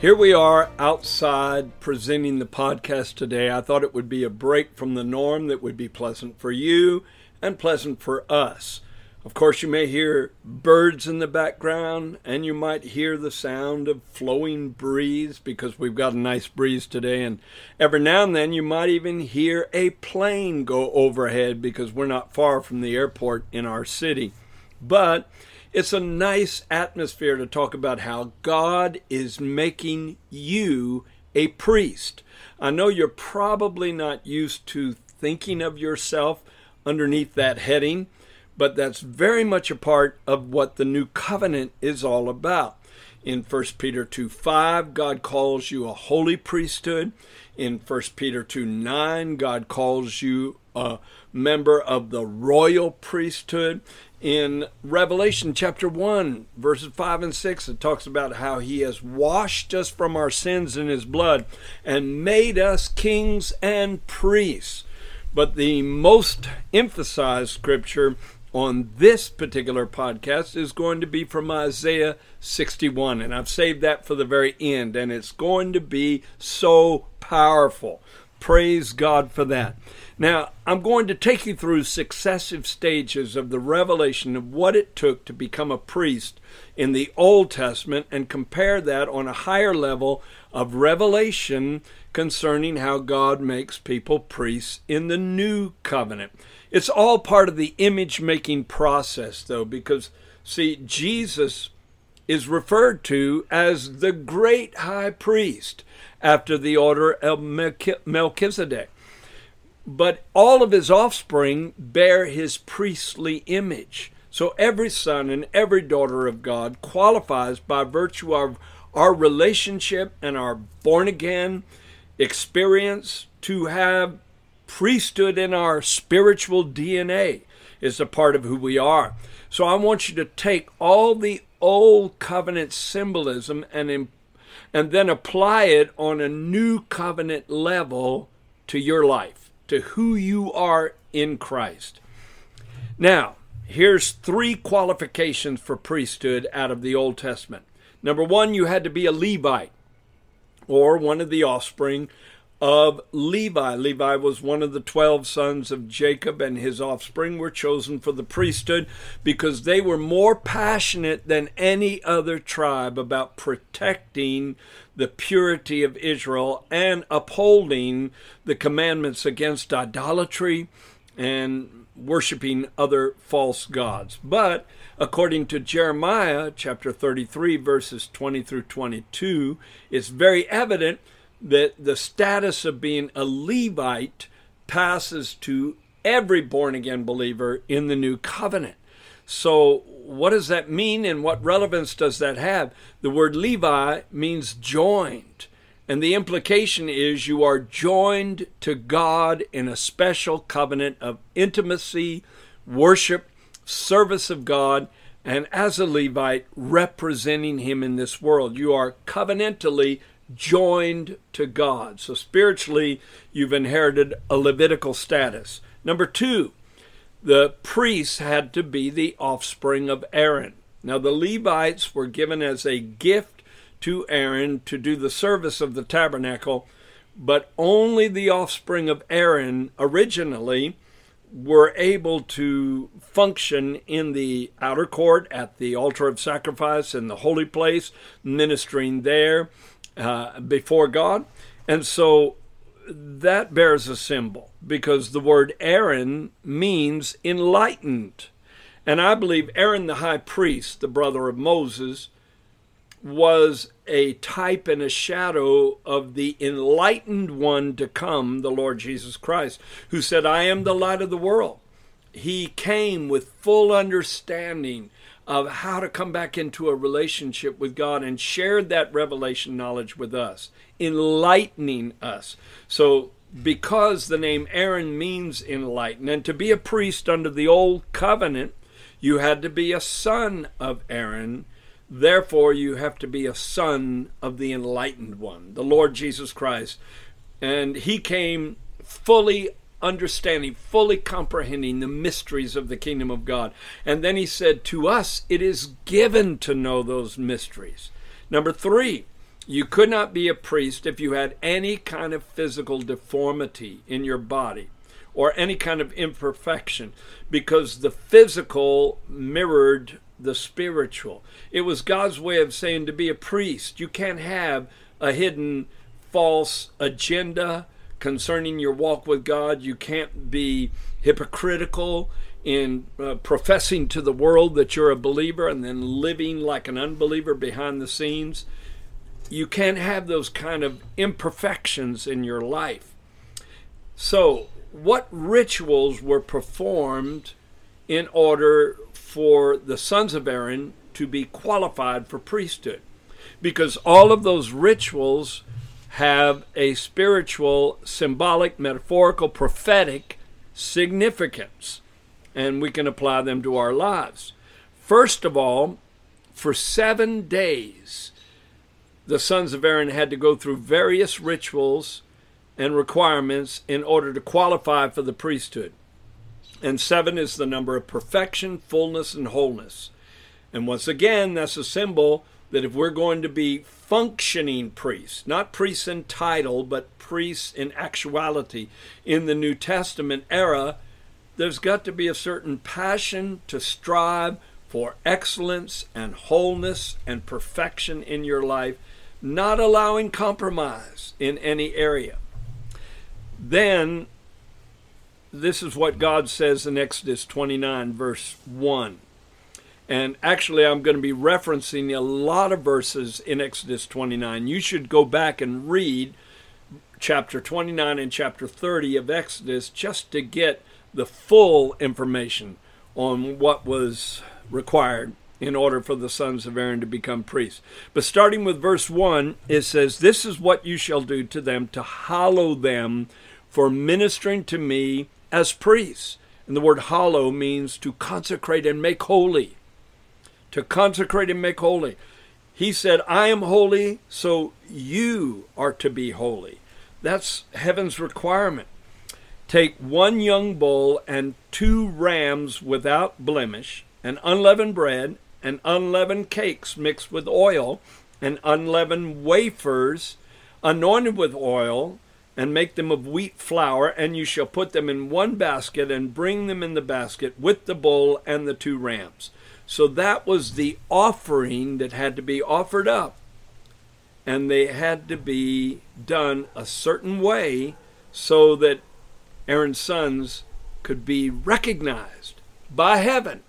Here we are outside presenting the podcast today. I thought it would be a break from the norm that would be pleasant for you and pleasant for us. Of course, you may hear birds in the background and you might hear the sound of flowing breeze because we've got a nice breeze today. And every now and then you might even hear a plane go overhead because we're not far from the airport in our city. But it's a nice atmosphere to talk about how God is making you a priest. I know you're probably not used to thinking of yourself underneath that heading, but that's very much a part of what the new covenant is all about. In 1 Peter 2 5, God calls you a holy priesthood. In 1 Peter 2 9, God calls you a member of the royal priesthood in Revelation chapter 1, verses 5 and 6, it talks about how he has washed us from our sins in his blood and made us kings and priests. But the most emphasized scripture on this particular podcast is going to be from Isaiah 61. And I've saved that for the very end, and it's going to be so powerful. Praise God for that. Now, I'm going to take you through successive stages of the revelation of what it took to become a priest in the Old Testament and compare that on a higher level of revelation concerning how God makes people priests in the New Covenant. It's all part of the image making process, though, because, see, Jesus is referred to as the great high priest after the order of Melchizedek but all of his offspring bear his priestly image. So every son and every daughter of God qualifies by virtue of our relationship and our born again experience to have priesthood in our spiritual DNA is a part of who we are. So I want you to take all the old covenant symbolism and and then apply it on a new covenant level to your life to who you are in Christ. Now, here's three qualifications for priesthood out of the Old Testament. Number one, you had to be a Levite or one of the offspring of Levi. Levi was one of the 12 sons of Jacob, and his offspring were chosen for the priesthood because they were more passionate than any other tribe about protecting the purity of Israel and upholding the commandments against idolatry and worshiping other false gods. But according to Jeremiah chapter 33, verses 20 through 22, it's very evident that the status of being a Levite passes to every born again believer in the new covenant. So, what does that mean and what relevance does that have? The word Levi means joined. And the implication is you are joined to God in a special covenant of intimacy, worship, service of God, and as a Levite, representing Him in this world. You are covenantally joined to God. So spiritually, you've inherited a Levitical status. Number two, the priests had to be the offspring of Aaron. Now, the Levites were given as a gift to Aaron to do the service of the tabernacle, but only the offspring of Aaron originally were able to function in the outer court at the altar of sacrifice in the holy place, ministering there uh, before God. And so that bears a symbol because the word Aaron means enlightened. And I believe Aaron the high priest, the brother of Moses, was a type and a shadow of the enlightened one to come, the Lord Jesus Christ, who said, I am the light of the world. He came with full understanding of how to come back into a relationship with God and shared that revelation knowledge with us, enlightening us. So, because the name Aaron means enlighten, and to be a priest under the old covenant, you had to be a son of Aaron. Therefore, you have to be a son of the enlightened one, the Lord Jesus Christ. And he came fully understanding, fully comprehending the mysteries of the kingdom of God. And then he said, To us it is given to know those mysteries. Number three, you could not be a priest if you had any kind of physical deformity in your body or any kind of imperfection because the physical mirrored the spiritual. It was God's way of saying to be a priest, you can't have a hidden false agenda concerning your walk with God. You can't be hypocritical in uh, professing to the world that you're a believer and then living like an unbeliever behind the scenes. You can't have those kind of imperfections in your life. So, what rituals were performed in order for the sons of Aaron to be qualified for priesthood? Because all of those rituals have a spiritual, symbolic, metaphorical, prophetic significance, and we can apply them to our lives. First of all, for seven days, the sons of Aaron had to go through various rituals and requirements in order to qualify for the priesthood. And seven is the number of perfection, fullness, and wholeness. And once again, that's a symbol that if we're going to be functioning priests, not priests in title, but priests in actuality in the New Testament era, there's got to be a certain passion to strive for excellence and wholeness and perfection in your life, not allowing compromise in any area. Then, this is what God says in Exodus 29, verse 1. And actually, I'm going to be referencing a lot of verses in Exodus 29. You should go back and read chapter 29 and chapter 30 of Exodus just to get the full information on what was required in order for the sons of Aaron to become priests. But starting with verse 1, it says, This is what you shall do to them to hallow them for ministering to me as priests. And the word hallow means to consecrate and make holy to consecrate and make holy. He said, I am holy, so you are to be holy. That's heaven's requirement. Take one young bull and two rams without blemish, and unleavened bread, and unleavened cakes mixed with oil, and unleavened wafers anointed with oil, and make them of wheat flour, and you shall put them in one basket, and bring them in the basket with the bull and the two rams. So that was the offering that had to be offered up. And they had to be done a certain way so that Aaron's sons could be recognized by heaven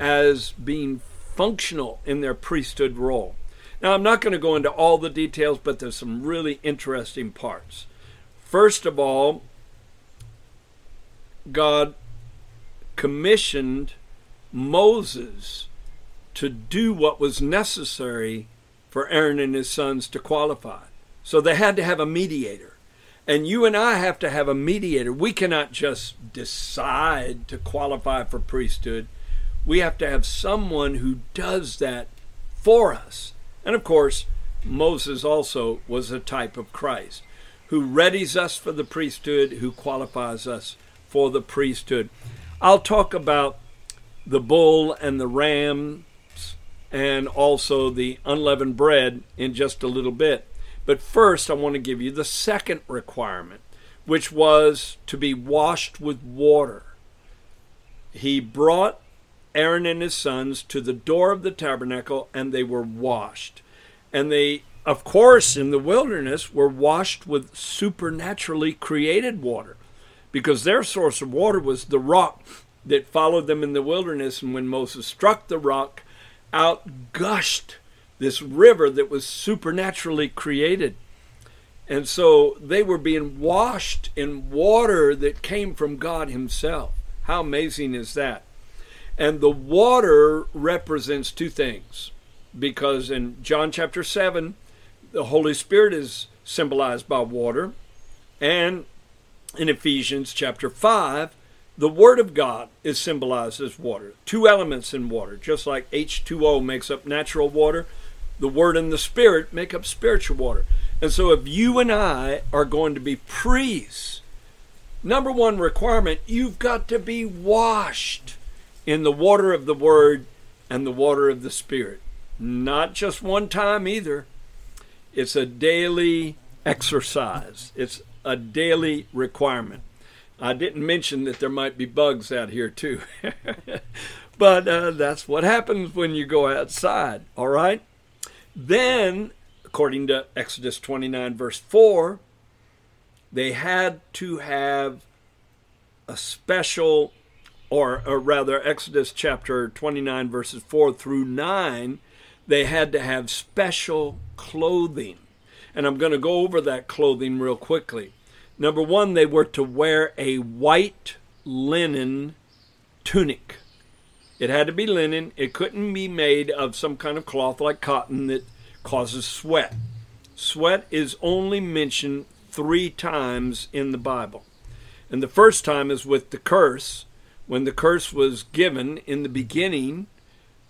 as being functional in their priesthood role. Now, I'm not going to go into all the details, but there's some really interesting parts. First of all, God commissioned Moses to do what was necessary for Aaron and his sons to qualify. So they had to have a mediator. And you and I have to have a mediator. We cannot just decide to qualify for priesthood. We have to have someone who does that for us. And of course, Moses also was a type of Christ who readies us for the priesthood, who qualifies us for the priesthood. I'll talk about the bull and the rams and also the unleavened bread in just a little bit. But first, I want to give you the second requirement, which was to be washed with water. He brought Aaron and his sons to the door of the tabernacle, and they were washed. And they, of course, in the wilderness, were washed with supernaturally created water because their source of water was the rock that followed them in the wilderness. And when Moses struck the rock, out gushed this river that was supernaturally created. And so they were being washed in water that came from God Himself. How amazing is that? And the water represents two things. Because in John chapter 7, the Holy Spirit is symbolized by water. And in Ephesians chapter 5, the Word of God is symbolized as water. Two elements in water, just like H2O makes up natural water, the Word and the Spirit make up spiritual water. And so, if you and I are going to be priests, number one requirement, you've got to be washed in the water of the Word and the water of the Spirit. Not just one time either. It's a daily exercise, it's a daily requirement. I didn't mention that there might be bugs out here too. but uh, that's what happens when you go outside, all right? Then, according to Exodus 29, verse 4, they had to have a special, or, or rather, Exodus chapter 29, verses 4 through 9, they had to have special clothing. And I'm going to go over that clothing real quickly. Number one, they were to wear a white linen tunic. It had to be linen. It couldn't be made of some kind of cloth like cotton that causes sweat. Sweat is only mentioned three times in the Bible. And the first time is with the curse. When the curse was given in the beginning,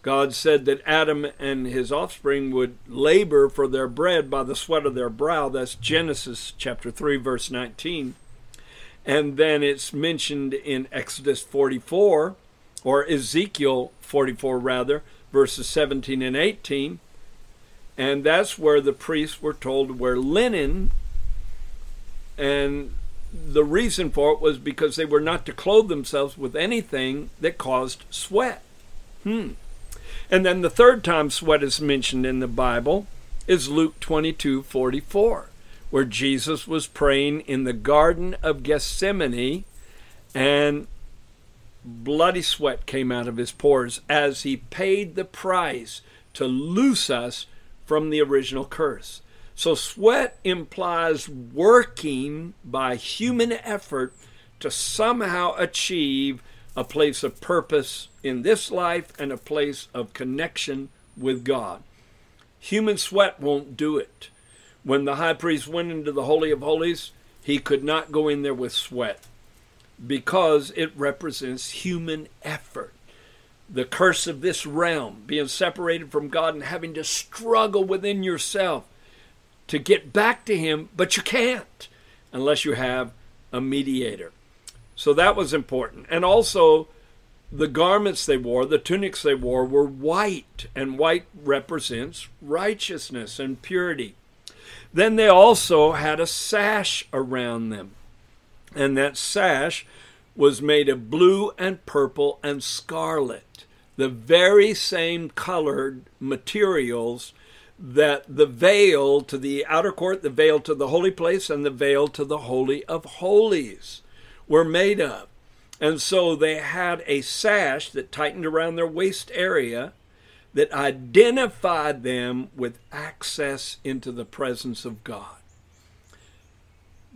God said that Adam and his offspring would labor for their bread by the sweat of their brow. That's Genesis chapter 3, verse 19. And then it's mentioned in Exodus 44, or Ezekiel 44, rather, verses 17 and 18. And that's where the priests were told to wear linen. And the reason for it was because they were not to clothe themselves with anything that caused sweat. Hmm. And then the third time sweat is mentioned in the Bible is Luke 22 44, where Jesus was praying in the Garden of Gethsemane and bloody sweat came out of his pores as he paid the price to loose us from the original curse. So, sweat implies working by human effort to somehow achieve a place of purpose in this life and a place of connection with God. Human sweat won't do it. When the high priest went into the Holy of Holies, he could not go in there with sweat because it represents human effort. The curse of this realm, being separated from God and having to struggle within yourself to get back to Him, but you can't unless you have a mediator. So that was important. And also, the garments they wore, the tunics they wore, were white, and white represents righteousness and purity. Then they also had a sash around them, and that sash was made of blue and purple and scarlet, the very same colored materials that the veil to the outer court, the veil to the holy place, and the veil to the Holy of Holies were made of. And so they had a sash that tightened around their waist area that identified them with access into the presence of God.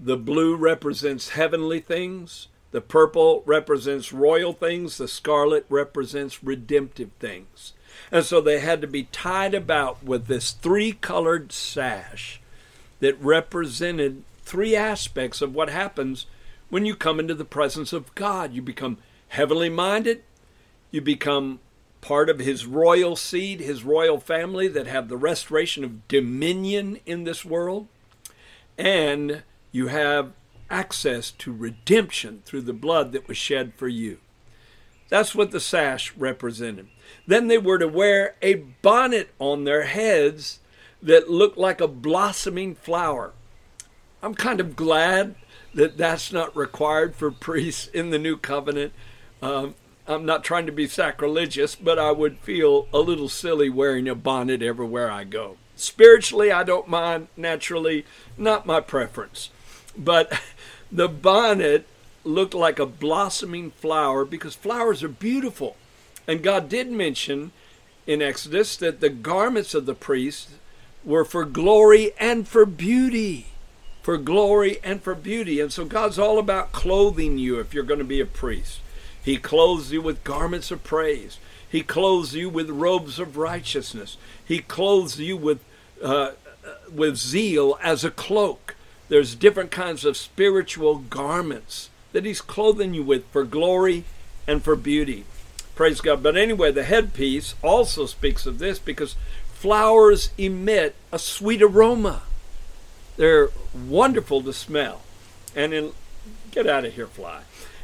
The blue represents heavenly things, the purple represents royal things, the scarlet represents redemptive things. And so they had to be tied about with this three colored sash that represented three aspects of what happens when you come into the presence of God. You become heavenly minded, you become part of his royal seed, his royal family that have the restoration of dominion in this world, and you have access to redemption through the blood that was shed for you. That's what the sash represented. Then they were to wear a bonnet on their heads that looked like a blossoming flower. I'm kind of glad that that's not required for priests in the new covenant. Um, I'm not trying to be sacrilegious, but I would feel a little silly wearing a bonnet everywhere I go. Spiritually, I don't mind, naturally, not my preference. But the bonnet looked like a blossoming flower because flowers are beautiful. And God did mention in Exodus that the garments of the priests were for glory and for beauty for glory and for beauty. And so God's all about clothing you if you're going to be a priest. He clothes you with garments of praise. He clothes you with robes of righteousness. He clothes you with uh, with zeal as a cloak. There's different kinds of spiritual garments that he's clothing you with for glory and for beauty. Praise God. But anyway, the headpiece also speaks of this because flowers emit a sweet aroma. They're wonderful to smell. And in, get out of here, fly.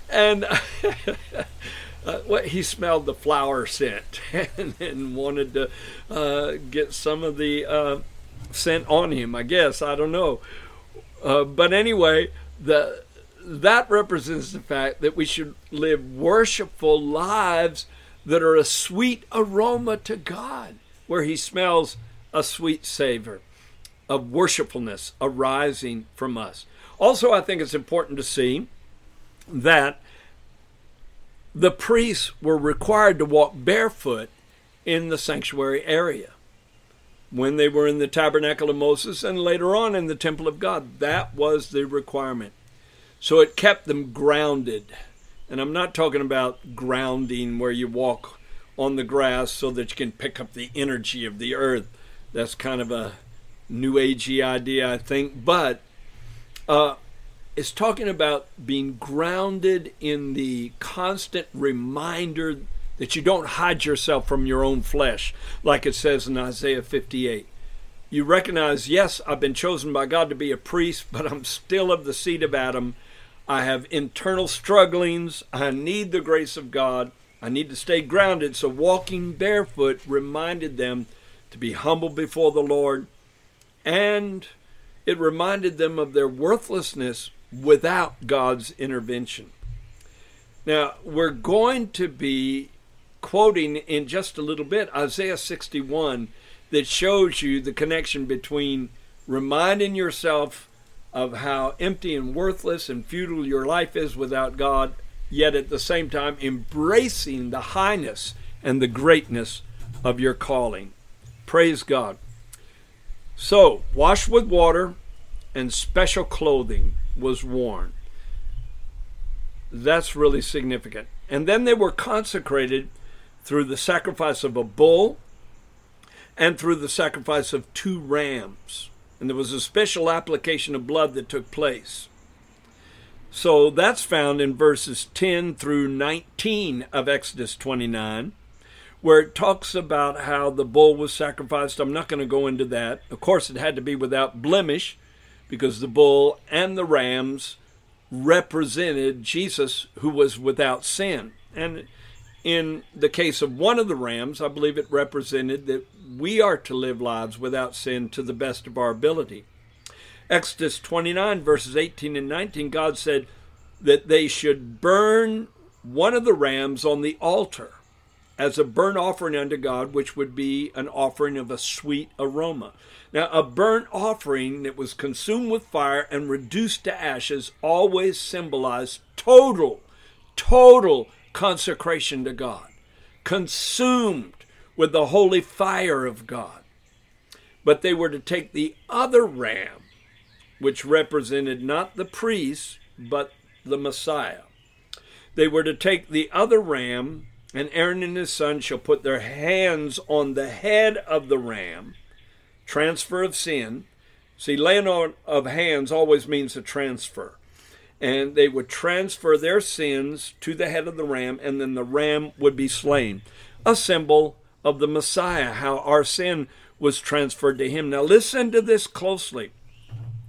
And uh, he smelled the flower scent and, and wanted to uh, get some of the uh, scent on him. I guess I don't know, uh, but anyway, the that represents the fact that we should live worshipful lives that are a sweet aroma to God, where He smells a sweet savor of worshipfulness arising from us. Also, I think it's important to see that the priests were required to walk barefoot in the sanctuary area when they were in the tabernacle of Moses and later on in the temple of God. That was the requirement. So it kept them grounded. And I'm not talking about grounding where you walk on the grass so that you can pick up the energy of the earth. That's kind of a new agey idea, I think. But uh, it's talking about being grounded in the constant reminder that you don't hide yourself from your own flesh, like it says in Isaiah 58. You recognize, yes, I've been chosen by God to be a priest, but I'm still of the seed of Adam. I have internal strugglings. I need the grace of God. I need to stay grounded. So, walking barefoot reminded them to be humble before the Lord, and it reminded them of their worthlessness without God's intervention. Now, we're going to be quoting in just a little bit Isaiah 61 that shows you the connection between reminding yourself of how empty and worthless and futile your life is without God, yet at the same time embracing the highness and the greatness of your calling. Praise God. So, washed with water and special clothing was worn. That's really significant. And then they were consecrated through the sacrifice of a bull and through the sacrifice of two rams. And there was a special application of blood that took place. So that's found in verses 10 through 19 of Exodus 29, where it talks about how the bull was sacrificed. I'm not going to go into that. Of course, it had to be without blemish because the bull and the rams represented Jesus who was without sin. And in the case of one of the rams, I believe it represented that we are to live lives without sin to the best of our ability. Exodus 29, verses 18 and 19, God said that they should burn one of the rams on the altar as a burnt offering unto God, which would be an offering of a sweet aroma. Now, a burnt offering that was consumed with fire and reduced to ashes always symbolized total, total consecration to God, consumed with the holy fire of God. But they were to take the other ram, which represented not the priest, but the Messiah. They were to take the other ram and Aaron and his son shall put their hands on the head of the ram, transfer of sin. See, laying on of hands always means a transfer. And they would transfer their sins to the head of the ram, and then the ram would be slain. A symbol of the Messiah, how our sin was transferred to him. Now, listen to this closely.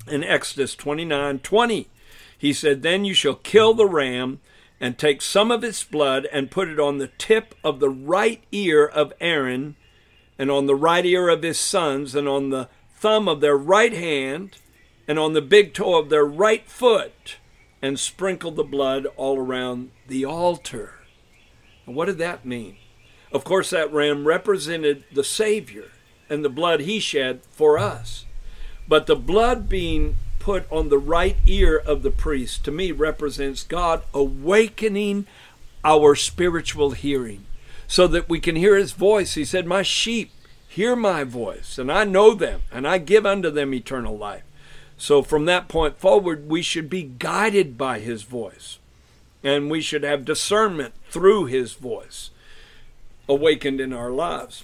In Exodus 29 20, he said, Then you shall kill the ram and take some of its blood and put it on the tip of the right ear of Aaron and on the right ear of his sons and on the thumb of their right hand and on the big toe of their right foot and sprinkle the blood all around the altar. And what did that mean? Of course, that ram represented the Savior and the blood he shed for us. But the blood being put on the right ear of the priest to me represents God awakening our spiritual hearing so that we can hear his voice. He said, My sheep hear my voice, and I know them, and I give unto them eternal life. So from that point forward, we should be guided by his voice. and we should have discernment through his voice awakened in our lives.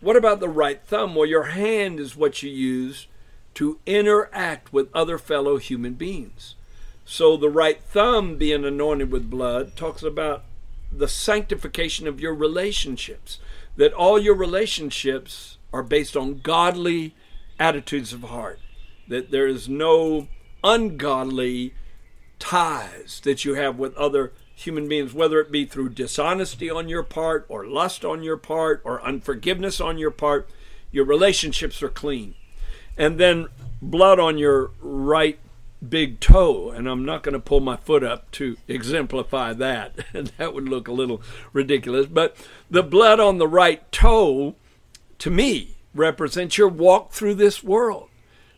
What about the right thumb? Well, your hand is what you use to interact with other fellow human beings. So the right thumb being anointed with blood talks about the sanctification of your relationships, that all your relationships are based on godly attitudes of heart, that there is no ungodly ties that you have with other human beings, whether it be through dishonesty on your part, or lust on your part, or unforgiveness on your part. Your relationships are clean. And then blood on your right big toe, and I'm not going to pull my foot up to exemplify that. that would look a little ridiculous. But the blood on the right toe, to me, represents your walk through this world.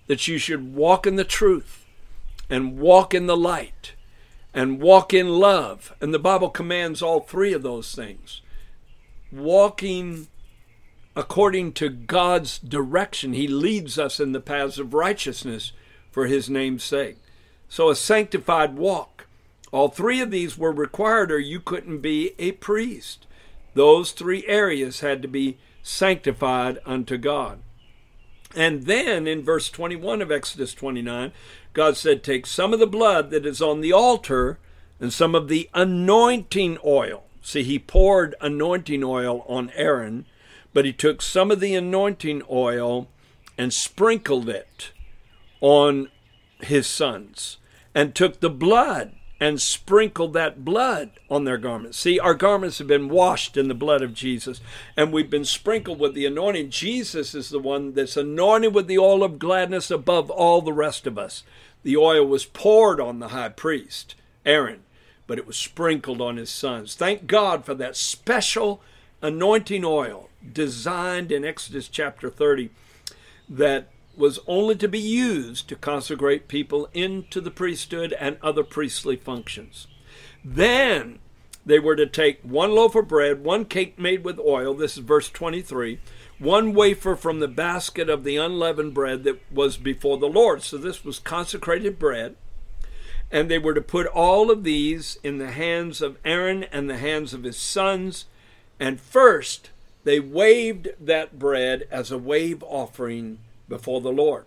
That you should walk in the truth and walk in the light and walk in love. And the Bible commands all three of those things. Walking according to God's direction, He leads us in the paths of righteousness for his name's sake. So a sanctified walk. All three of these were required, or you couldn't be a priest. Those three areas had to be sanctified unto God. And then in verse 21 of Exodus 29, God said, Take some of the blood that is on the altar and some of the anointing oil. See, he poured anointing oil on Aaron, but he took some of the anointing oil and sprinkled it on his sons and took the blood and sprinkled that blood on their garments. See, our garments have been washed in the blood of Jesus, and we've been sprinkled with the anointing. Jesus is the one that's anointed with the oil of gladness above all the rest of us. The oil was poured on the high priest, Aaron, but it was sprinkled on his sons. Thank God for that special anointing oil designed in Exodus chapter 30 that was only to be used to consecrate people into the priesthood and other priestly functions. Then they were to take one loaf of bread, one cake made with oil, this is verse 23, one wafer from the basket of the unleavened bread that was before the Lord. So this was consecrated bread. And they were to put all of these in the hands of Aaron and the hands of his sons. And first, they waved that bread as a wave offering before the Lord.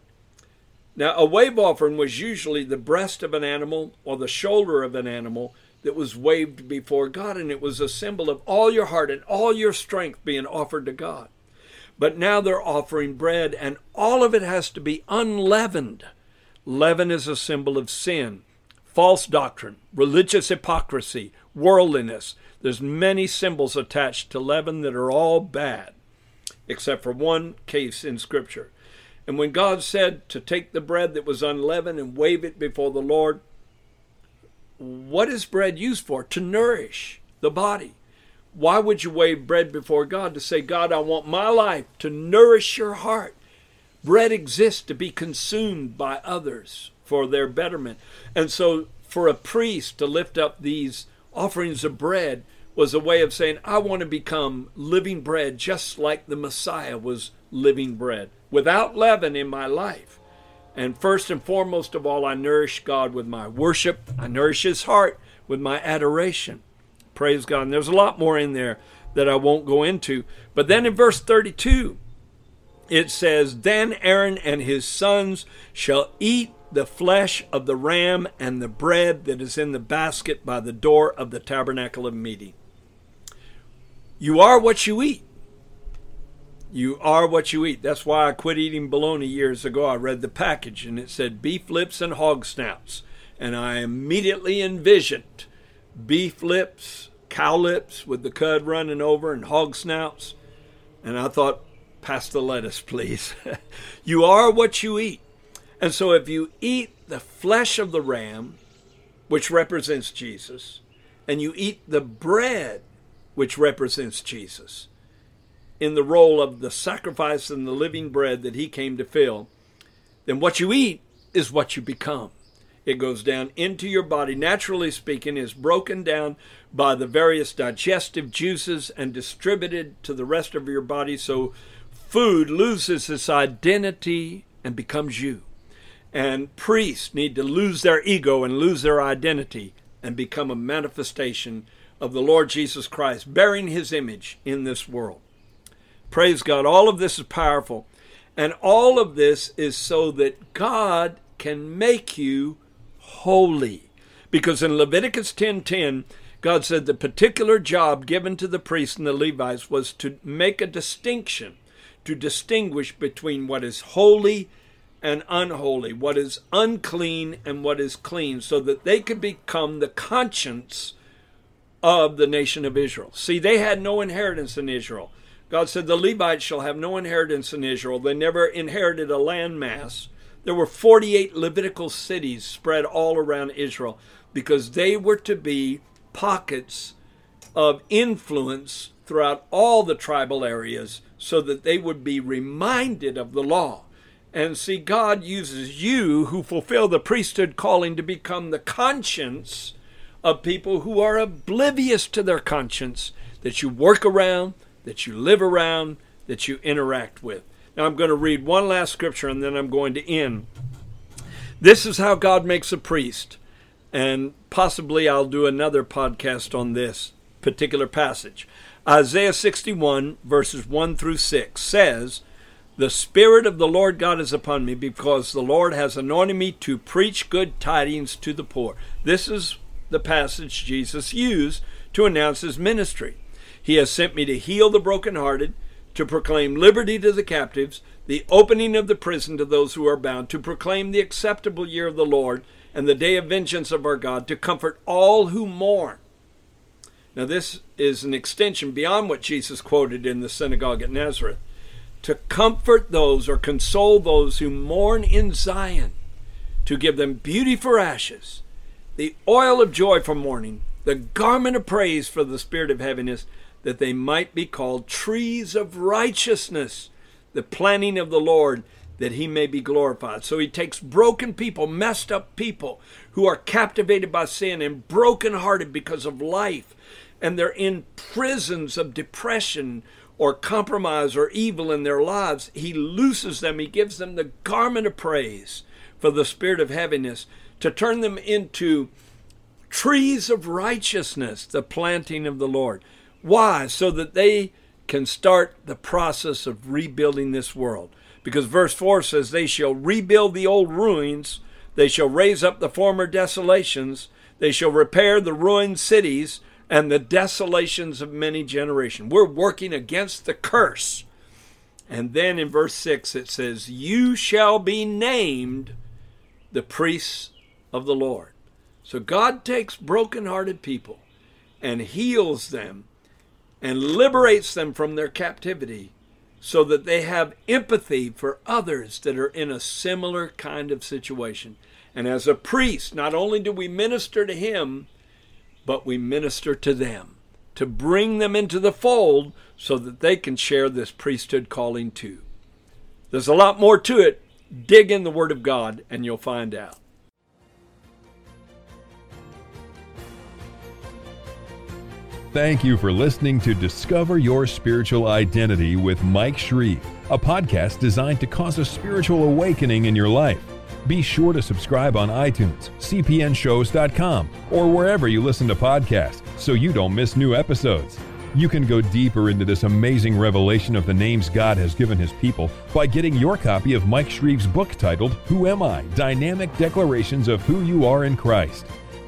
Now, a wave offering was usually the breast of an animal or the shoulder of an animal that was waved before God, and it was a symbol of all your heart and all your strength being offered to God. But now they're offering bread, and all of it has to be unleavened. Leaven is a symbol of sin, false doctrine, religious hypocrisy, worldliness. There's many symbols attached to leaven that are all bad, except for one case in Scripture. And when God said to take the bread that was unleavened and wave it before the Lord, what is bread used for? To nourish the body. Why would you wave bread before God? To say, God, I want my life to nourish your heart. Bread exists to be consumed by others for their betterment. And so, for a priest to lift up these offerings of bread was a way of saying, I want to become living bread just like the Messiah was living bread without leaven in my life. And first and foremost of all, I nourish God with my worship. I nourish His heart with my adoration. Praise God. And there's a lot more in there that I won't go into. But then in verse 32, it says, Then Aaron and his sons shall eat the flesh of the ram and the bread that is in the basket by the door of the tabernacle of meeting. You are what you eat. You are what you eat. That's why I quit eating bologna years ago. I read the package and it said beef lips and hog snouts. And I immediately envisioned beef lips, cow lips with the cud running over, and hog snouts. And I thought, pass the lettuce, please. you are what you eat. And so if you eat the flesh of the ram, which represents Jesus, and you eat the bread, which represents Jesus, in the role of the sacrifice and the living bread that he came to fill, then what you eat is what you become. It goes down into your body, naturally speaking, is broken down by the various digestive juices and distributed to the rest of your body. So food loses its identity and becomes you. And priests need to lose their ego and lose their identity and become a manifestation of the Lord Jesus Christ, bearing his image in this world. Praise God. All of this is powerful. And all of this is so that God can make you holy. Because in Leviticus 10:10, God said the particular job given to the priests and the Levites was to make a distinction, to distinguish between what is holy and unholy, what is unclean and what is clean, so that they could become the conscience of the nation of Israel. See, they had no inheritance in Israel. God said, The Levites shall have no inheritance in Israel. They never inherited a landmass. There were 48 Levitical cities spread all around Israel because they were to be pockets of influence throughout all the tribal areas so that they would be reminded of the law. And see, God uses you who fulfill the priesthood calling to become the conscience of people who are oblivious to their conscience that you work around, that you live around, that you interact with. Now, I'm going to read one last scripture and then I'm going to end. This is how God makes a priest. And possibly I'll do another podcast on this particular passage. Isaiah 61, verses 1 through 6 says, The Spirit of the Lord God is upon me because the Lord has anointed me to preach good tidings to the poor. This is the passage Jesus used to announce his ministry. He has sent me to heal the brokenhearted, to proclaim liberty to the captives, the opening of the prison to those who are bound, to proclaim the acceptable year of the Lord and the day of vengeance of our God, to comfort all who mourn. Now, this is an extension beyond what Jesus quoted in the synagogue at Nazareth. To comfort those or console those who mourn in Zion, to give them beauty for ashes, the oil of joy for mourning, the garment of praise for the spirit of heaviness, that they might be called trees of righteousness, the planting of the Lord, that he may be glorified. So he takes broken people, messed up people who are captivated by sin and brokenhearted because of life, and they're in prisons of depression or compromise or evil in their lives. He looses them, he gives them the garment of praise for the spirit of heaviness to turn them into trees of righteousness, the planting of the Lord. Why? So that they can start the process of rebuilding this world. Because verse 4 says, They shall rebuild the old ruins, they shall raise up the former desolations, they shall repair the ruined cities and the desolations of many generations. We're working against the curse. And then in verse 6 it says, You shall be named the priests of the Lord. So God takes broken-hearted people and heals them and liberates them from their captivity so that they have empathy for others that are in a similar kind of situation. And as a priest, not only do we minister to him, but we minister to them to bring them into the fold so that they can share this priesthood calling too. There's a lot more to it. Dig in the Word of God and you'll find out. Thank you for listening to Discover Your Spiritual Identity with Mike Shreve, a podcast designed to cause a spiritual awakening in your life. Be sure to subscribe on iTunes, cpnshows.com, or wherever you listen to podcasts so you don't miss new episodes. You can go deeper into this amazing revelation of the names God has given His people by getting your copy of Mike Shreve's book titled Who Am I? Dynamic Declarations of Who You Are in Christ.